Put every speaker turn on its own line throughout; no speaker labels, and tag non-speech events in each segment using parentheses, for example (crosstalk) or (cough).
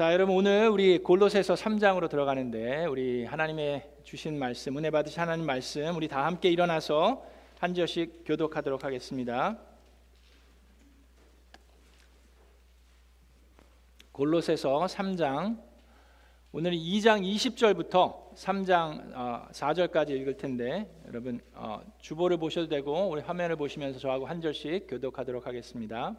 자, 여러분 오늘 우리 골로새서 3장으로 들어가는데 우리 하나님의 주신 말씀, 은혜 받으신 하나님 말씀 우리 다 함께 일어나서 한 절씩 교독하도록 하겠습니다. 골로새서 3장 오늘 2장 20절부터 3장 4절까지 읽을 텐데 여러분 어, 주보를 보셔도 되고 우리 화면을 보시면서 저하고 한 절씩 교독하도록 하겠습니다.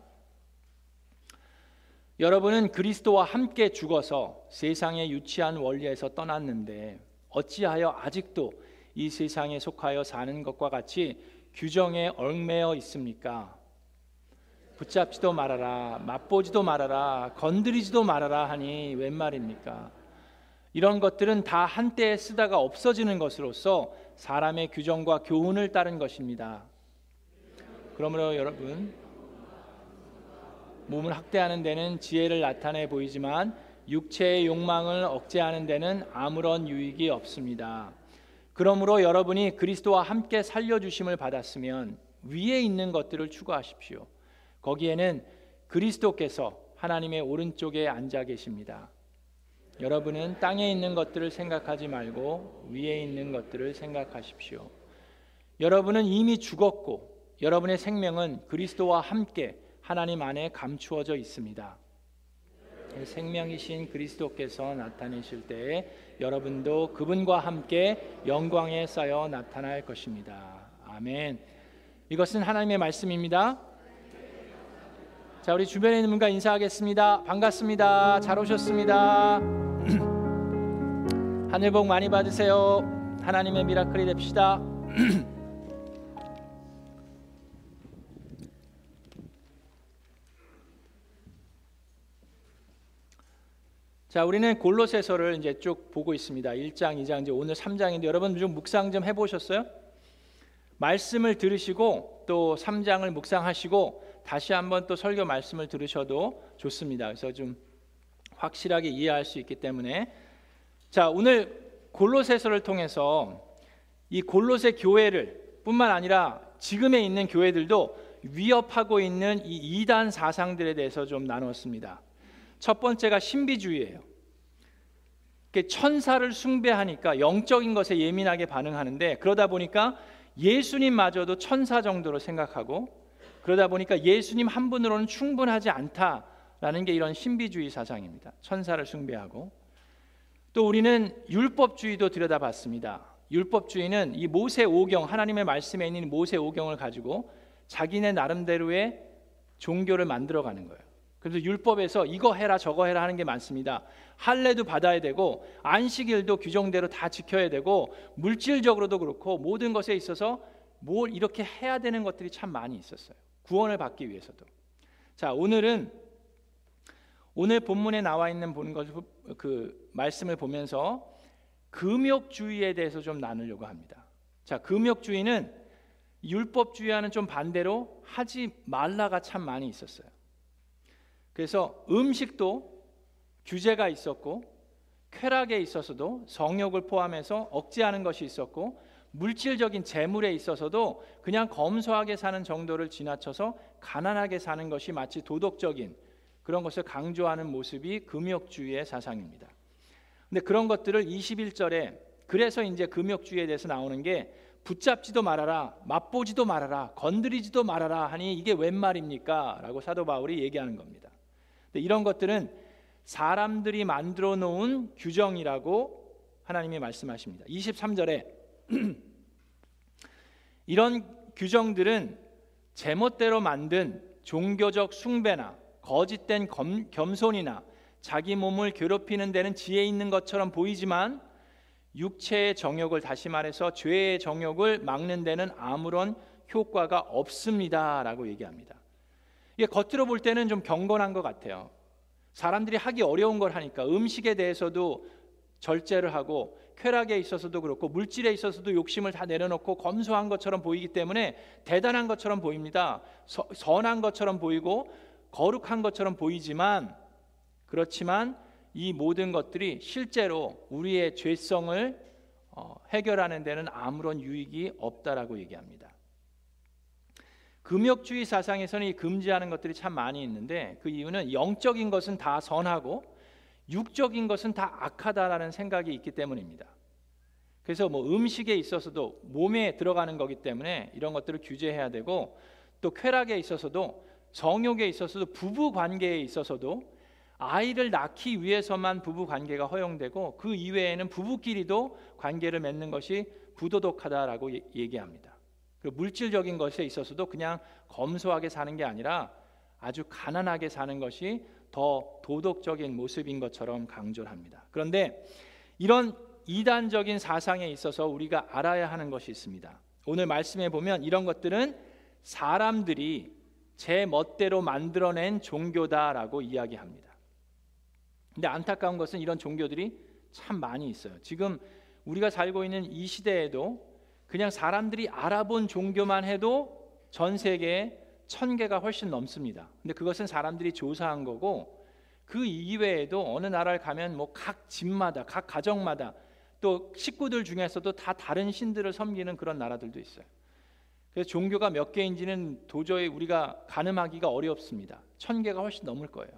여러분은 그리스도와 함께 죽어서 세상의 유치한 원리에서 떠났는데 어찌하여 아직도 이 세상에 속하여 사는 것과 같이 규정에 얽매여 있습니까? 붙잡지도 말아라, 맛보지도 말아라, 건드리지도 말아라 하니 웬 말입니까? 이런 것들은 다 한때에 쓰다가 없어지는 것으로서 사람의 규정과 교훈을 따른 것입니다. 그러므로 여러분 몸을 학대하는 데는 지혜를 나타내 보이지만 육체의 욕망을 억제하는 데는 아무런 유익이 없습니다. 그러므로 여러분이 그리스도와 함께 살려 주심을 받았으면 위에 있는 것들을 추구하십시오. 거기에는 그리스도께서 하나님의 오른쪽에 앉아 계십니다. 여러분은 땅에 있는 것들을 생각하지 말고 위에 있는 것들을 생각하십시오. 여러분은 이미 죽었고 여러분의 생명은 그리스도와 함께 하나님 안에 감추어져 있습니다. 생명이신 그리스도께서 나타내실 때에 여러분도 그분과 함께 영광에 쌓여 나타날 것입니다. 아멘. 이것은 하나님의 말씀입니다. 자, 우리 주변에 있는 분과 인사하겠습니다. 반갑습니다. 잘 오셨습니다. (clears throat) 하늘 복 많이 받으세요. 하나님의 미라클이 됩시다. (clears throat) 자, 우리는 골로새서를 이제 쭉 보고 있습니다. 1장, 2장 이제 오늘 3장인데 여러분 좀 묵상 좀 해 보셨어요? 말씀을 들으시고 또 3장을 묵상하시고 다시 한번 또 설교 말씀을 들으셔도 좋습니다. 그래서 좀 확실하게 이해할 수 있기 때문에 자 오늘 골로새서를 통해서 이 골로새 교회를 뿐만 아니라 지금에 있는 교회들도 위협하고 있는 이 이단 사상들에 대해서 좀 나눴습니다. 첫 번째가 신비주의예요. 천사를 숭배하니까 영적인 것에 예민하게 반응하는데 그러다 보니까 예수님마저도 천사 정도로 생각하고 그러다 보니까 예수님 한 분으로는 충분하지 않다라는 게 이런 신비주의 사상입니다. 천사를 숭배하고 또 우리는 율법주의도 들여다봤습니다. 율법주의는 이 모세 오경 하나님의 말씀에 있는 모세 오경을 가지고 자기네 나름대로의 종교를 만들어가는 거예요. 그래서 율법에서 이거 해라 저거 해라 하는 게 많습니다. 할례도 받아야 되고 안식일도 규정대로 다 지켜야 되고 물질적으로도 그렇고 모든 것에 있어서 뭘 이렇게 해야 되는 것들이 참 많이 있었어요. 구원을 받기 위해서도. 자, 오늘은 오늘 본문에 나와 있는 보는 것그 말씀을 보면서 금욕주의에 대해서 좀 나누려고 합니다. 자, 금욕주의는 율법주의와는 좀 반대로 하지 말라가 참 많이 있었어요. 그래서 음식도 규제가 있었고 쾌락에 있어서도 성욕을 포함해서 억제하는 것이 있었고 물질적인 재물에 있어서도 그냥 검소하게 사는 정도를 지나쳐서 가난하게 사는 것이 마치 도덕적인 그런 것을 강조하는 모습이 금욕주의의 사상입니다. 근데 그런 것들을 21절에 그래서 이제 금욕주의에 대해서 나오는 게 붙잡지도 말아라, 맛보지도 말아라, 건드리지도 말아라 하니 이게 웬 말입니까? 라고 사도 바울이 얘기하는 겁니다. 이런 것들은 사람들이 만들어 놓은 규정이라고 하나님이 말씀하십니다. 23절에 (clears throat) 이런 규정들은 제멋대로 만든 종교적 숭배나 거짓된 검, 겸손이나 자기 몸을 괴롭히는 데는 지혜 있는 것처럼 보이지만 육체의 정욕을 다시 말해서 죄의 정욕을 막는 데는 아무런 효과가 없습니다라고 얘기합니다. 이게 겉으로 볼 때는 좀 경건한 것 같아요. 사람들이 하기 어려운 걸 하니까 음식에 대해서도 절제를 하고 쾌락에 있어서도 그렇고 물질에 있어서도 욕심을 다 내려놓고 검소한 것처럼 보이기 때문에 대단한 것처럼 보입니다. 서, 선한 것처럼 보이고 거룩한 것처럼 보이지만 그렇지만 이 모든 것들이 실제로 우리의 죄성을 어, 해결하는 데는 아무런 유익이 없다라고 얘기합니다. 금욕주의 사상에서는 이 금지하는 것들이 참 많이 있는데 그 이유는 영적인 것은 다 선하고 육적인 것은 다 악하다라는 생각이 있기 때문입니다. 그래서 뭐 음식에 있어서도 몸에 들어가는 거기 때문에 이런 것들을 규제해야 되고 또 쾌락에 있어서도 정욕에 있어서도 부부 관계에 있어서도 아이를 낳기 위해서만 부부 관계가 허용되고 그 이외에는 부부끼리도 관계를 맺는 것이 부도덕하다라고 얘기합니다. 그리고 물질적인 것에 있어서도 그냥 검소하게 사는 게 아니라 아주 가난하게 사는 것이 더 도덕적인 모습인 것처럼 강조를 합니다. 그런데 이런 이단적인 사상에 있어서 우리가 알아야 하는 것이 있습니다. 오늘 말씀에 보면 이런 것들은 사람들이 제 멋대로 만들어낸 종교다라고 이야기합니다. 근데 안타까운 것은 이런 종교들이 참 많이 있어요. 지금 우리가 살고 있는 이 시대에도 그냥 사람들이 알아본 종교만 해도 전 세계에 천 개가 훨씬 넘습니다. 근데 그것은 사람들이 조사한 거고 그 이외에도 어느 나라를 가면 뭐 각 집마다 각 가정마다 또 식구들 중에서도 다 다른 신들을 섬기는 그런 나라들도 있어요. 그래서 종교가 몇 개인지는 도저히 우리가 가늠하기가 어렵습니다. 천 개가 훨씬 넘을 거예요.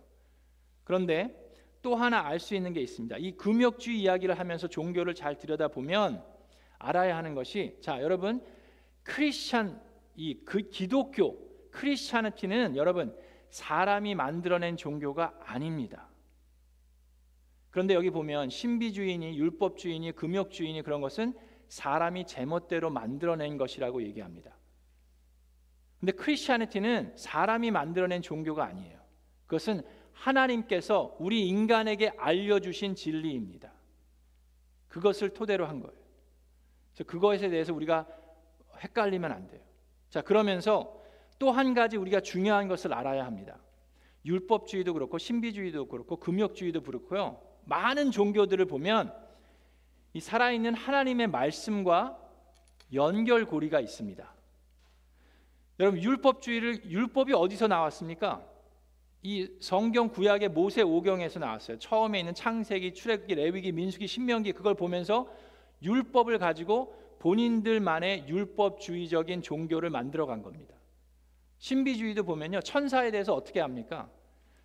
그런데 또 하나 알 수 있는 게 있습니다. 이 금욕주의 이야기를 하면서 종교를 잘 들여다 보면 알아야 하는 것이 자 여러분 크리스천 이 그 기독교 크리스천티는 여러분 사람이 만들어낸 종교가 아닙니다. 그런데 여기 보면 신비주의니 율법주의니 금욕주의니 그런 것은 사람이 제멋대로 만들어낸 것이라고 얘기합니다. 근데 크리스천티는 사람이 만들어낸 종교가 아니에요. 그것은 하나님께서 우리 인간에게 알려주신 진리입니다. 그것을 토대로 한 거예요. 그래서 그것에 대해서 우리가 헷갈리면 안 돼요. 자, 그러면서 또 한 가지 우리가 중요한 것을 알아야 합니다. 율법주의도 그렇고 신비주의도 그렇고 금욕주의도 그렇고요. 많은 종교들을 보면 이 살아있는 하나님의 말씀과 연결고리가 있습니다. 여러분 율법주의를 율법이 어디서 나왔습니까? 이 성경 구약의 모세 오경에서 나왔어요. 처음에 있는 창세기, 출애굽기, 레위기, 민수기, 신명기 그걸 보면서 율법을 가지고 본인들만의 율법주의적인 종교를 만들어 간 겁니다. 신비주의도 보면요. 천사에 대해서 어떻게 합니까?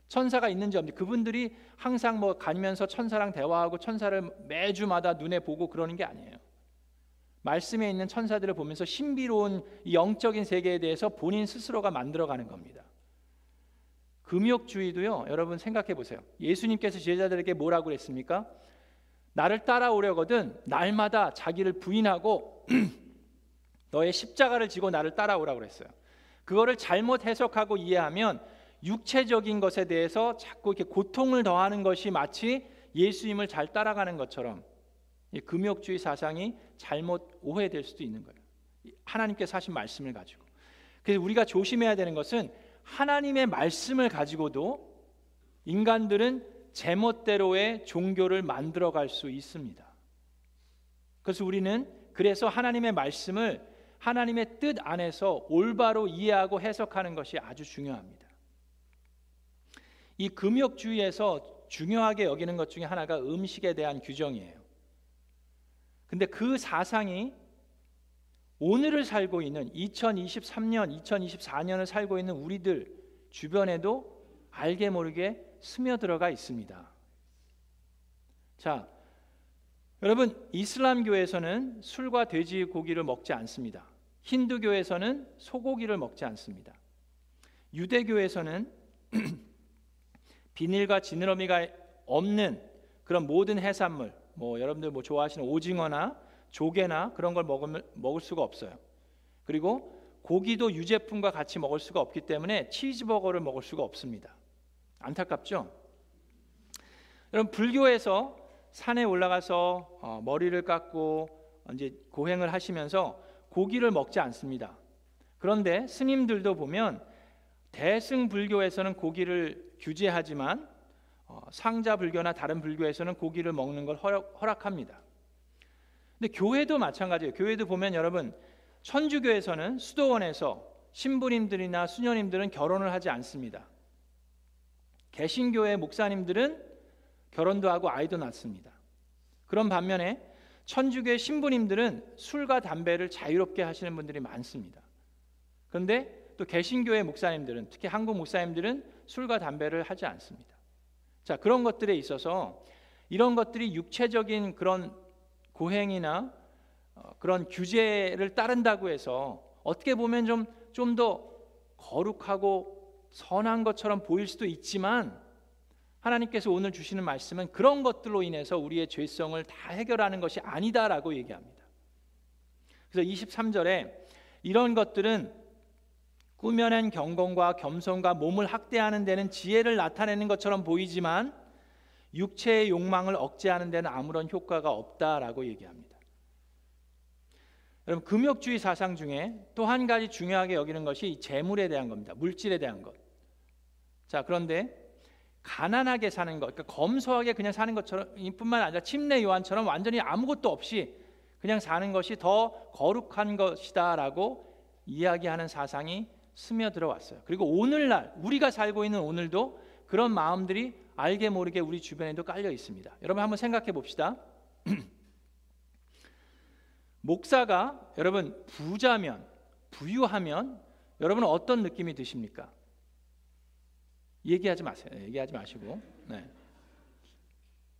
천사가 있는지 없는지 그분들이 항상 뭐 가면서 천사랑 대화하고 천사를 매주마다 눈에 보고 그러는 게 아니에요. 말씀에 있는 천사들을 보면서 신비로운 영적인 세계에 대해서 본인 스스로가 만들어가는 겁니다. 금욕주의도요. 여러분 생각해 보세요. 예수님께서 제자들에게 뭐라고 그랬습니까? 나를 따라오려거든 날마다 자기를 부인하고 (clears throat) 너의 십자가를 지고 나를 따라오라고 그랬어요. 그거를 잘못 해석하고 이해하면 육체적인 것에 대해서 자꾸 이렇게 고통을 더하는 것이 마치 예수님을 잘 따라가는 것처럼 금욕주의 사상이 잘못 오해될 수도 있는 거예요. 하나님께서 하신 말씀을 가지고. 그래서 우리가 조심해야 되는 것은 하나님의 말씀을 가지고도 인간들은 제멋대로의 종교를 만들어 갈 수 있습니다. 그래서 우리는 그래서 하나님의 말씀을 하나님의 뜻 안에서 올바로 이해하고 해석하는 것이 아주 중요합니다. 이 금욕주의에서 중요하게 여기는 것 중에 하나가 음식에 대한 규정이에요. 근데 그 사상이 오늘을 살고 있는 2023년, 2024년을 살고 있는 우리들 주변에도 알게 모르게 스며들어가 있습니다. 자, 여러분 이슬람교에서는 술과 돼지 고기를 먹지 않습니다. 힌두교에서는 소고기를 먹지 않습니다. 유대교에서는 (clears throat) 비닐과 지느러미가 없는 그런 모든 해산물, 뭐 여러분들 뭐 좋아하시는 오징어나 조개나 그런 걸 먹으면 먹을 수가 없어요. 그리고 고기도 유제품과 같이 먹을 수가 없기 때문에 치즈버거를 먹을 수가 없습니다. 안타깝죠? 여러분 불교에서 산에 올라가서 어, 머리를 깎고 이제 고행을 하시면서 고기를 먹지 않습니다. 그런데 스님들도 보면 대승 불교에서는 고기를 규제하지만 어, 상자 불교나 다른 불교에서는 고기를 먹는 걸 허락, 허락합니다. 근데 교회도 마찬가지예요. 교회도 보면 여러분 천주교에서는 수도원에서 신부님들이나 수녀님들은 결혼을 하지 않습니다. 개신교의 목사님들은 결혼도 하고 아이도 낳습니다. 그런 반면에 천주교의 신부님들은 술과 담배를 자유롭게 하시는 분들이 많습니다. 그런데 또 개신교의 목사님들은 특히 한국 목사님들은 술과 담배를 하지 않습니다. 자, 그런 것들에 있어서 이런 것들이 육체적인 그런 고행이나 어, 그런 규제를 따른다고 해서 어떻게 보면 좀 좀 더 거룩하고 선한 것처럼 보일 수도 있지만 하나님께서 오늘 주시는 말씀은 그런 것들로 인해서 우리의 죄성을 다 해결하는 것이 아니다라고 얘기합니다. 그래서 23절에 이런 것들은 꾸며낸 경건과 겸손과 몸을 학대하는 데는 지혜를 나타내는 것처럼 보이지만 육체의 욕망을 억제하는 데는 아무런 효과가 없다라고 얘기합니다. 여러분 금욕주의 사상 중에 또 한 가지 중요하게 여기는 것이 재물에 대한 겁니다. 물질에 대한 것. 자 그런데 가난하게 사는 것, 그러니까 검소하게 그냥 사는 것처럼 뿐만 아니라 침례 요한처럼 완전히 아무것도 없이 그냥 사는 것이 더 거룩한 것이다라고 이야기하는 사상이 스며들어 왔어요. 그리고 오늘날 우리가 살고 있는 오늘도 그런 마음들이 알게 모르게 우리 주변에도 깔려 있습니다. 여러분 한번 생각해 봅시다. (clears throat) 목사가 여러분 부자면 부유하면 여러분은 어떤 느낌이 드십니까? 얘기하지 마세요. 얘기하지 마시고. 네.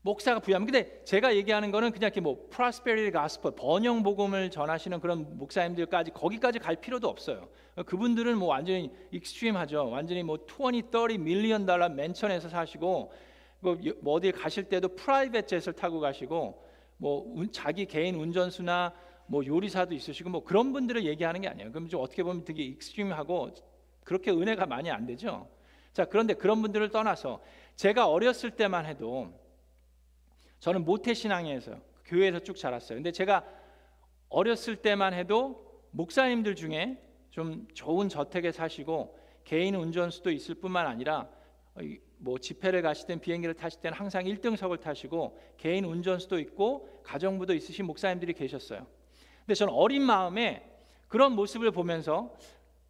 목사가 부유하면 근데 제가 얘기하는 거는 그냥 이렇게 뭐 prosperity gospel 번영 복음을 전하시는 그런 목사님들까지 거기까지 갈 필요도 없어요. 그분들은 뭐 완전히 extreme하죠. 완전히 뭐 20, 30 million dollar mansion에서 사시고 뭐, 뭐 어디 가실 때도 private jet을 타고 가시고 뭐 자기 개인 운전수나 뭐 요리사도 있으시고 뭐 그런 분들을 얘기하는 게 아니에요. 그럼 좀 어떻게 보면 되게 extreme하고 그렇게 은혜가 많이 안 되죠. 자, 그런데 그런 분들을 떠나서 제가 어렸을 때만 해도 저는 모태 신앙에서 교회에서 쭉 자랐어요. 근데 제가 어렸을 때만 해도 목사님들 중에 좀 좋은 저택에 사시고 개인 운전수도 있을 뿐만 아니라 뭐 집회를 가시든 비행기를 타실 때는 항상 1등석을 타시고 개인 운전수도 있고 가정부도 있으신 목사님들이 계셨어요. 근데 저는 어린 마음에 그런 모습을 보면서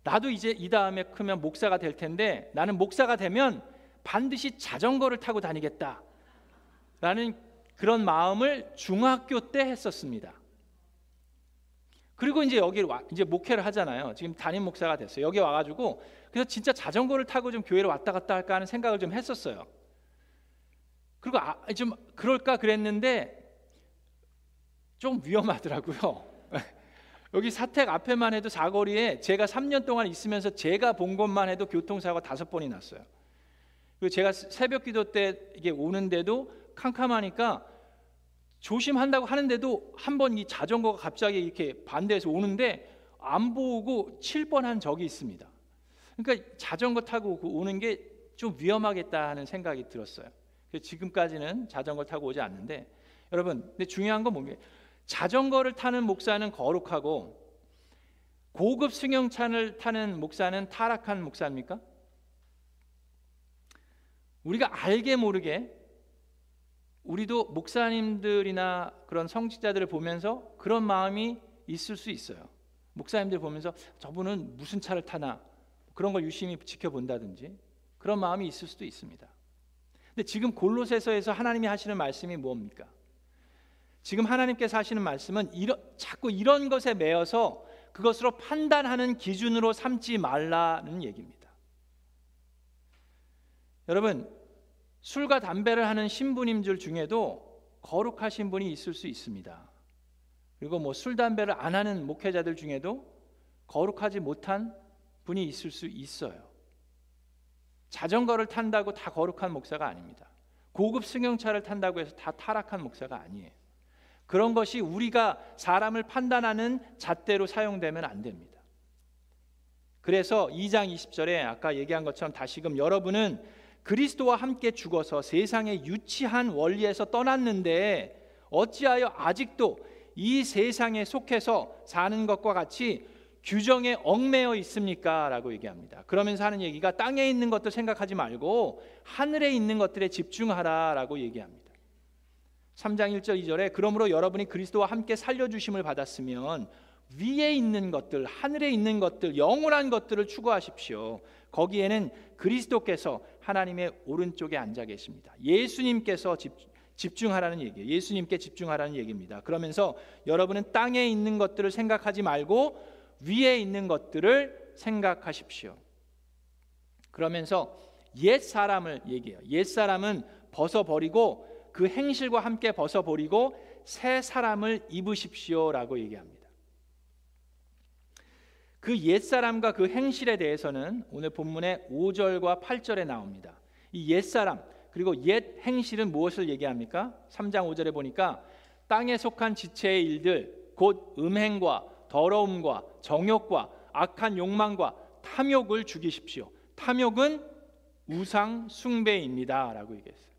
나도 이제 이 다음에 크면 목사가 될 텐데 나는 목사가 되면 반드시 자전거를 타고 다니겠다. 라는 그런 마음을 중학교 때 했었습니다. 그리고 이제 여기 와 이제 목회를 하잖아요. 지금 담임 목사가 됐어요. 여기 와가지고 그래서 진짜 자전거를 타고 좀 교회를 왔다 갔다 할까 하는 생각을 좀 했었어요. 그리고 아, 좀 그럴까 그랬는데 좀 위험하더라고요. 여기 사택 앞에만 해도 사거리에 제가 3년 동안 있으면서 제가 본 것만 해도 교통사고 다섯 번이 났어요. 그리고 제가 새벽 기도 때 이게 오는데도 캄캄하니까 조심한다고 하는데도 한 번 이 자전거가 갑자기 이렇게 반대해서 오는데 안 보고 칠 뻔한 적이 있습니다. 그러니까 자전거 타고 오는 게 좀 위험하겠다 하는 생각이 들었어요. 지금까지는 자전거 타고 오지 않는데 여러분, 근데 중요한 건 뭡니까? 자전거를 타는 목사는 거룩하고 고급 승용차를 타는 목사는 타락한 목사입니까? 우리가 알게 모르게 우리도 목사님들이나 그런 성직자들을 보면서 그런 마음이 있을 수 있어요. 목사님들 보면서 저분은 무슨 차를 타나 그런 걸 유심히 지켜본다든지 그런 마음이 있을 수도 있습니다. 근데 지금 골로새서에서 하나님이 하시는 말씀이 뭡니까? 지금 하나님께서 하시는 말씀은 이런, 자꾸 이런 것에 매여서 그것으로 판단하는 기준으로 삼지 말라는 얘기입니다. 여러분 술과 담배를 하는 신부님들 중에도 거룩하신 분이 있을 수 있습니다. 그리고 뭐 술 담배를 안 하는 목회자들 중에도 거룩하지 못한 분이 있을 수 있어요. 자전거를 탄다고 다 거룩한 목사가 아닙니다. 고급 승용차를 탄다고 해서 다 타락한 목사가 아니에요. 그런 것이 우리가 사람을 판단하는 잣대로 사용되면 안 됩니다. 그래서 2장 20절에 아까 얘기한 것처럼 다시금 여러분은 그리스도와 함께 죽어서 세상의 유치한 원리에서 떠났는데 어찌하여 아직도 이 세상에 속해서 사는 것과 같이 규정에 얽매여 있습니까? 라고 얘기합니다. 그러면서 하는 얘기가 땅에 있는 것들 생각하지 말고 하늘에 있는 것들에 집중하라 라고 얘기합니다. 3장 1절 2절에 그러므로 여러분이 그리스도와 함께 살려 주심을 받았으면 위에 있는 것들, 하늘에 있는 것들, 영원한 것들을 추구하십시오. 거기에는 그리스도께서 하나님의 오른쪽에 앉아 계십니다. 예수님께서 집, 집중하라는 얘기예요. 예수님께 집중하라는 얘기입니다. 그러면서 여러분은 땅에 있는 것들을 생각하지 말고 위에 있는 것들을 생각하십시오. 그러면서 옛 사람을 얘기해요. 옛 사람은 벗어버리고 그 행실과 함께 벗어버리고 새 사람을 입으십시오라고 얘기합니다. 그 옛사람과 그 행실에 대해서는 오늘 본문의 5절과 8절에 나옵니다. 이 옛사람 그리고 옛 행실은 무엇을 얘기합니까? 3장 5절에 보니까 땅에 속한 지체의 일들 곧 음행과 더러움과 정욕과 악한 욕망과 탐욕을 죽이십시오. 탐욕은 우상 숭배입니다라고 얘기했어요.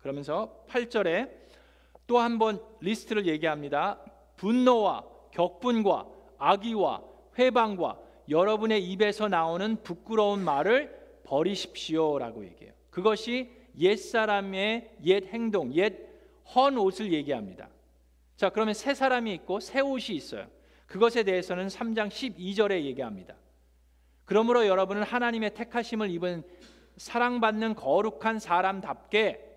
그러면서 8절에 또 한 번 리스트를 얘기합니다. 분노와 격분과 악의와 회방과 여러분의 입에서 나오는 부끄러운 말을 버리십시오라고 얘기해요. 그것이 옛 사람의 옛 행동, 옛 헌 옷을 얘기합니다. 자, 그러면 새 사람이 있고 새 옷이 있어요. 그것에 대해서는 3장 12절에 얘기합니다. 그러므로 여러분은 하나님의 택하심을 입은 사랑받는 거룩한 사람답게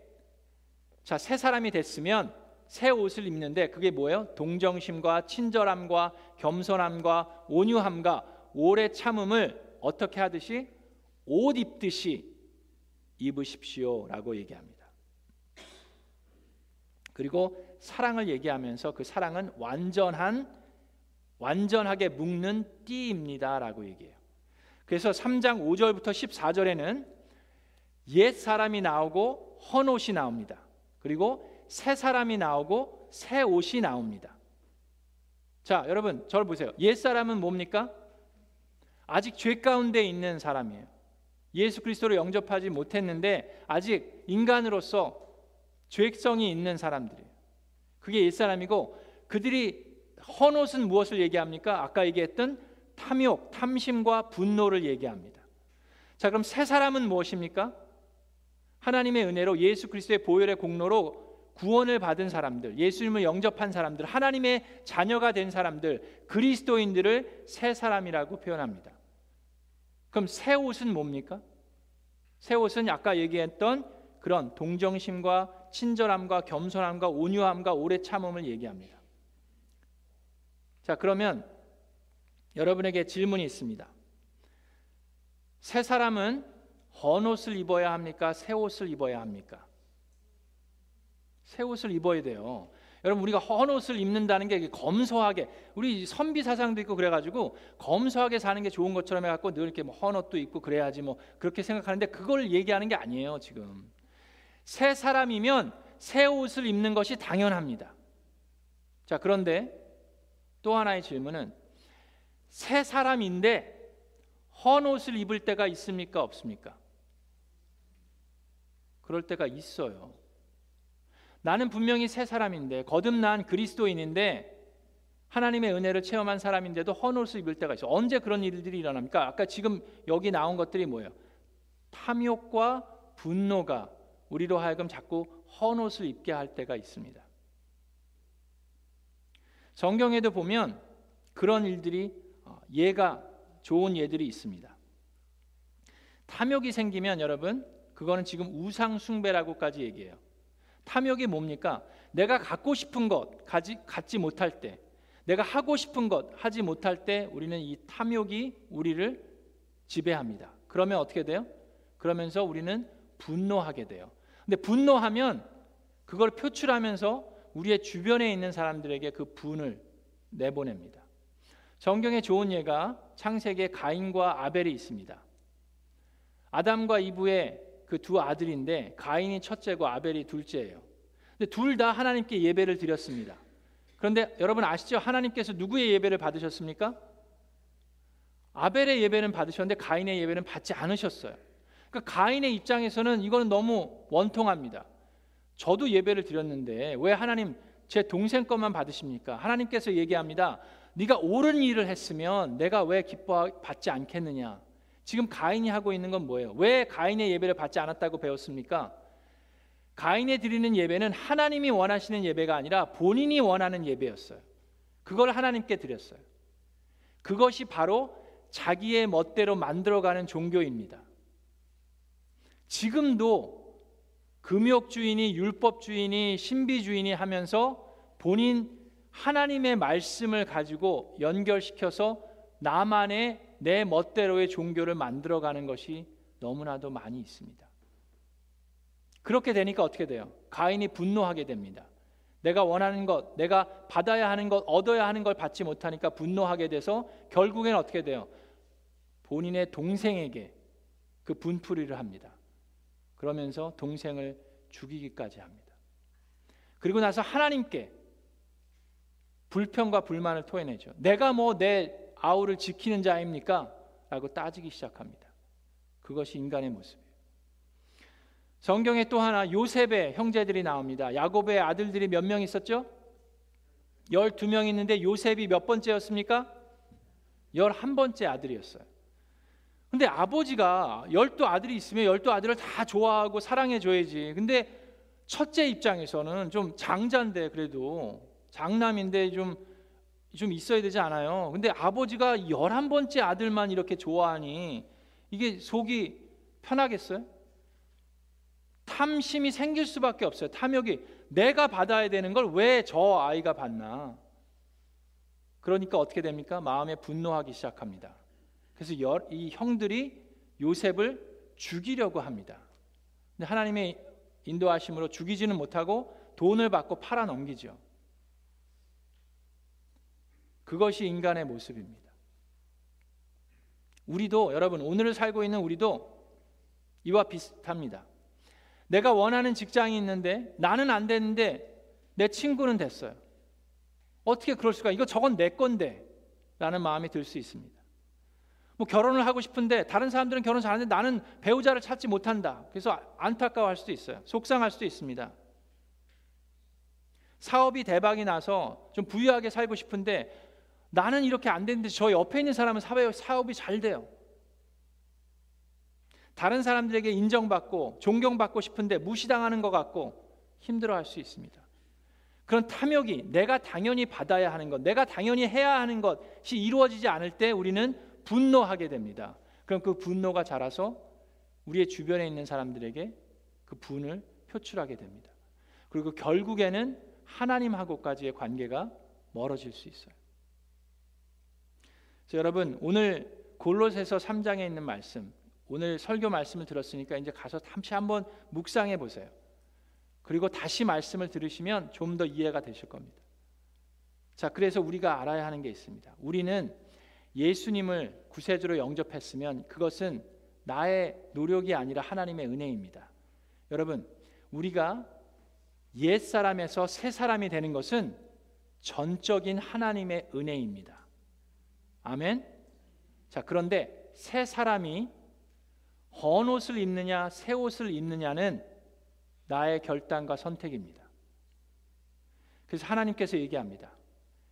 자, 새 사람이 됐으면 새 옷을 입는데 그게 뭐예요? 동정심과 친절함과 겸손함과 온유함과 오래 참음을 어떻게 하듯이 옷 입듯이 입으십시오라고 얘기합니다. 그리고 사랑을 얘기하면서 그 사랑은 완전한 완전하게 묶는 띠입니다라고 얘기해요. 그래서 3장 5절부터 14절에는 옛 사람이 나오고 헌 옷이 나옵니다. 그리고 새 사람이 나오고 새 옷이 나옵니다. 자, 여러분 저를 보세요. 옛 사람은 뭡니까? 아직 죄 가운데 있는 사람이에요. 예수 그리스도를 영접하지 못했는데 아직 인간으로서 죄성이 있는 사람들이에요. 그게 옛 사람이고 그들이 헌옷은 무엇을 얘기합니까? 아까 얘기했던 탐욕, 탐심과 분노를 얘기합니다. 자, 그럼 새 사람은 무엇입니까? 하나님의 은혜로 예수 그리스도의 보혈의 공로로 구원을 받은 사람들, 예수님을 영접한 사람들, 하나님의 자녀가 된 사람들, 그리스도인들을 새 사람이라고 표현합니다. 그럼 새 옷은 뭡니까? 새 옷은 아까 얘기했던 그런 동정심과 친절함과 겸손함과 온유함과 오래 참음을 얘기합니다. 자, 그러면 여러분에게 질문이 있습니다. 새 사람은 헌 옷을 입어야 합니까? 새 옷을 입어야 합니까? 새 옷을 입어야 돼요. 여러분 우리가 헌 옷을 입는다는 게 검소하게 우리 선비 사상도 있고 그래가지고 검소하게 사는 게 좋은 것처럼 해갖고 늘 이렇게 뭐 헌 옷도 입고 그래야지 뭐 그렇게 생각하는데 그걸 얘기하는 게 아니에요 지금 새 사람이면 새 옷을 입는 것이 당연합니다. 자 그런데 또 하나의 질문은 새 사람인데 헌 옷을 입을 때가 있습니까 없습니까? 그럴 때가 있어요. 나는 분명히 새 사람인데 거듭난 그리스도인인데 하나님의 은혜를 체험한 사람인데도 헌옷을 입을 때가 있어. 언제 그런 일들이 일어납니까? 아까 지금 여기 나온 것들이 뭐예요? 탐욕과 분노가 우리로 하여금 자꾸 헌옷을 입게 할 때가 있습니다. 성경에도 보면 그런 일들이 어, 예가 좋은 예들이 있습니다. 탐욕이 생기면 여러분 그거는 지금 우상 숭배라고까지 얘기해요. 탐욕이 뭡니까? 내가 갖고 싶은 것 가지, 갖지 못할 때, 내가 하고 싶은 것 하지 못할 때 우리는 이 탐욕이 우리를 지배합니다. 그러면 어떻게 돼요? 그러면서 우리는 분노하게 돼요. 근데 분노하면 그걸 표출하면서 우리의 주변에 있는 사람들에게 그 분을 내보냅니다. 성경에 좋은 예가 창세기에 가인과 아벨이 있습니다. 아담과 이브의 그 두 아들인데 가인이 첫째고 아벨이 둘째예요. 근데 둘 다 하나님께 예배를 드렸습니다. 그런데 여러분 아시죠? 하나님께서 누구의 예배를 받으셨습니까? 아벨의 예배는 받으셨는데 가인의 예배는 받지 않으셨어요. 그러니까 가인의 입장에서는 이거는 너무 원통합니다. 저도 예배를 드렸는데 왜 하나님 제 동생 것만 받으십니까? 하나님께서 얘기합니다. 네가 옳은 일을 했으면 내가 왜 기뻐 받지 않겠느냐? 지금 가인이 하고 있는 건 뭐예요? 왜 가인의 예배를 받지 않았다고 배웠습니까? 가인에 드리는 예배는 하나님이 원하시는 예배가 아니라 본인이 원하는 예배였어요. 그걸 하나님께 드렸어요. 그것이 바로 자기의 멋대로 만들어가는 종교입니다. 지금도 금욕주의니 율법주의니 신비주의니 하면서 본인 하나님의 말씀을 가지고 연결시켜서 나만의 내 멋대로의 종교를 만들어가는 것이 너무나도 많이 있습니다. 그렇게 되니까 어떻게 돼요? 가인이 분노하게 됩니다. 내가 원하는 것, 내가 받아야 하는 것, 얻어야 하는 걸 받지 못하니까 분노하게 돼서 결국엔 어떻게 돼요? 본인의 동생에게 그 분풀이를 합니다. 그러면서 동생을 죽이기까지 합니다. 그리고 나서 하나님께 불평과 불만을 토해내죠. 내가 뭐 내 아우를 지키는 자입니까? 라고 따지기 시작합니다. 그것이 인간의 모습이에요. 성경에 또 하나 요셉의 형제들이 나옵니다. 야곱의 아들들이 몇 명 있었죠? 12명 있는데 요셉이 몇 번째였습니까? 11번째 아들이었어요. 근데 아버지가 열두 아들이 있으면 열두 아들을 다 좋아하고 사랑해 줘야지. 근데 첫째 입장에서는 좀 장자인데 그래도 장남인데 좀, 좀 있어야 되지 않아요? 근데 아버지가 열한 번째 아들만 이렇게 좋아하니 이게 속이 편하겠어요? 탐심이 생길 수밖에 없어요. 탐욕이 내가 받아야 되는 걸 왜 저 아이가 받나? 그러니까 어떻게 됩니까? 마음에 분노하기 시작합니다. 그래서 이 형들이 요셉을 죽이려고 합니다. 근데 하나님의 인도하심으로 죽이지는 못하고 돈을 받고 팔아 넘기죠. 그것이 인간의 모습입니다. 우리도 여러분 오늘을 살고 있는 우리도 이와 비슷합니다. 내가 원하는 직장이 있는데 나는 안 되는데 내 친구는 됐어요. 어떻게 그럴 수가? 이거 저건 내 건데 라는 마음이 들 수 있습니다. 뭐 결혼을 하고 싶은데 다른 사람들은 결혼 잘하는데 나는 배우자를 찾지 못한다. 그래서 안타까워할 수도 있어요. 속상할 수도 있습니다. 사업이 대박이 나서 좀 부유하게 살고 싶은데 나는 이렇게 안 되는데 저 옆에 있는 사람은 사업이 잘 돼요. 다른 사람들에게 인정받고 존경받고 싶은데 무시당하는 것 같고 힘들어할 수 있습니다. 그런 탐욕이 내가 당연히 받아야 하는 것, 내가 당연히 해야 하는 것이 이루어지지 않을 때 우리는 분노하게 됩니다. 그럼 그 분노가 자라서 우리의 주변에 있는 사람들에게 그 분을 표출하게 됩니다. 그리고 결국에는 하나님하고까지의 관계가 멀어질 수 있어요. 여러분 오늘 골로새서 3장에 있는 말씀 오늘 설교 말씀을 들었으니까 이제 가서 잠시 한번 묵상해 보세요. 그리고 다시 말씀을 들으시면 좀 더 이해가 되실 겁니다. 자, 그래서 우리가 알아야 하는 게 있습니다. 우리는 예수님을 구세주로 영접했으면 그것은 나의 노력이 아니라 하나님의 은혜입니다. 여러분, 우리가 옛 사람에서 새 사람이 되는 것은 전적인 하나님의 은혜입니다. 아멘. 자, 그런데 새 사람이 헌 옷을 입느냐 새 옷을 입느냐는 나의 결단과 선택입니다. 그래서 하나님께서 얘기합니다.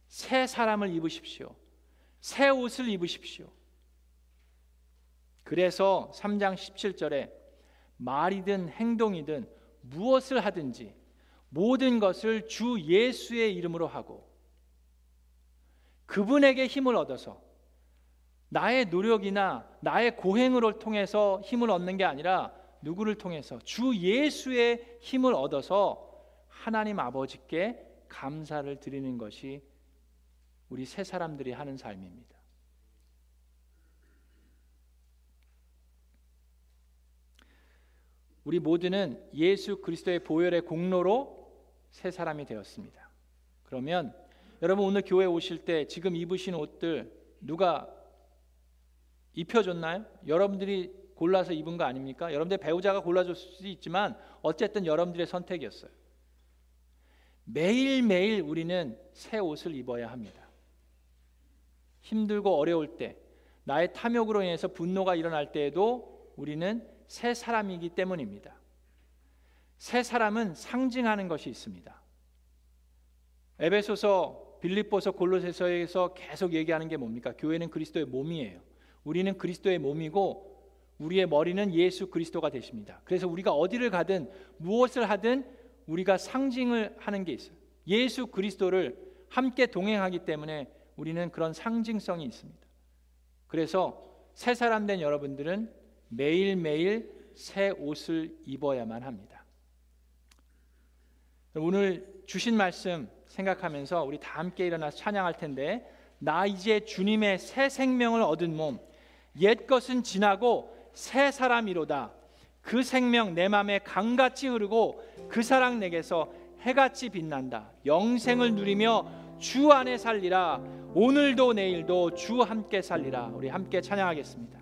새 사람을 입으십시오. 새 옷을 입으십시오. 그래서 3장 17절에 말이든 행동이든 무엇을 하든지 모든 것을 주 예수의 이름으로 하고 그분에게 힘을 얻어서 나의 노력이나 나의 고행으로 통해서 힘을 얻는 게 아니라 누구를 통해서 주 예수의 힘을 얻어서 하나님 아버지께 감사를 드리는 것이 우리 새 사람들이 하는 삶입니다. 우리 모두는 예수 그리스도의 보혈의 공로로 새 사람이 되었습니다. 그러면 여러분 오늘 교회 오실 때 지금 입으신 옷들 누가 입혀줬나요? 여러분들이 골라서 입은 거 아닙니까? 여러분들 배우자가 골라줄 수 있지만 어쨌든 여러분들의 선택이었어요. 매일매일 우리는 새 옷을 입어야 합니다. 힘들고 어려울 때, 나의 탐욕으로 인해서 분노가 일어날 때에도 우리는 새 사람이기 때문입니다. 새 사람은 상징하는 것이 있습니다. 에베소서, 빌립보서, 골로새서에서 계속 얘기하는 게 뭡니까? 교회는 그리스도의 몸이에요. 우리는 그리스도의 몸이고 우리의 머리는 예수 그리스도가 되십니다. 그래서 우리가 어디를 가든 무엇을 하든 우리가 상징을 하는 게 있어요. 예수 그리스도를 함께 동행하기 때문에 우리는 그런 상징성이 있습니다. 그래서 새 사람 된 여러분들은 매일매일 새 옷을 입어야만 합니다. 오늘 주신 말씀 생각하면서 우리 다 함께 일어나서 찬양할 텐데 나 이제 주님의 새 생명을 얻은 몸 옛 것은 지나고 새 사람이로다. 그 생명 내 맘에 강같이 흐르고 그 사랑 내게서 해같이 빛난다. 영생을 누리며 주 안에 살리라. 오늘도 내일도 주 함께 살리라. 우리 함께 찬양하겠습니다.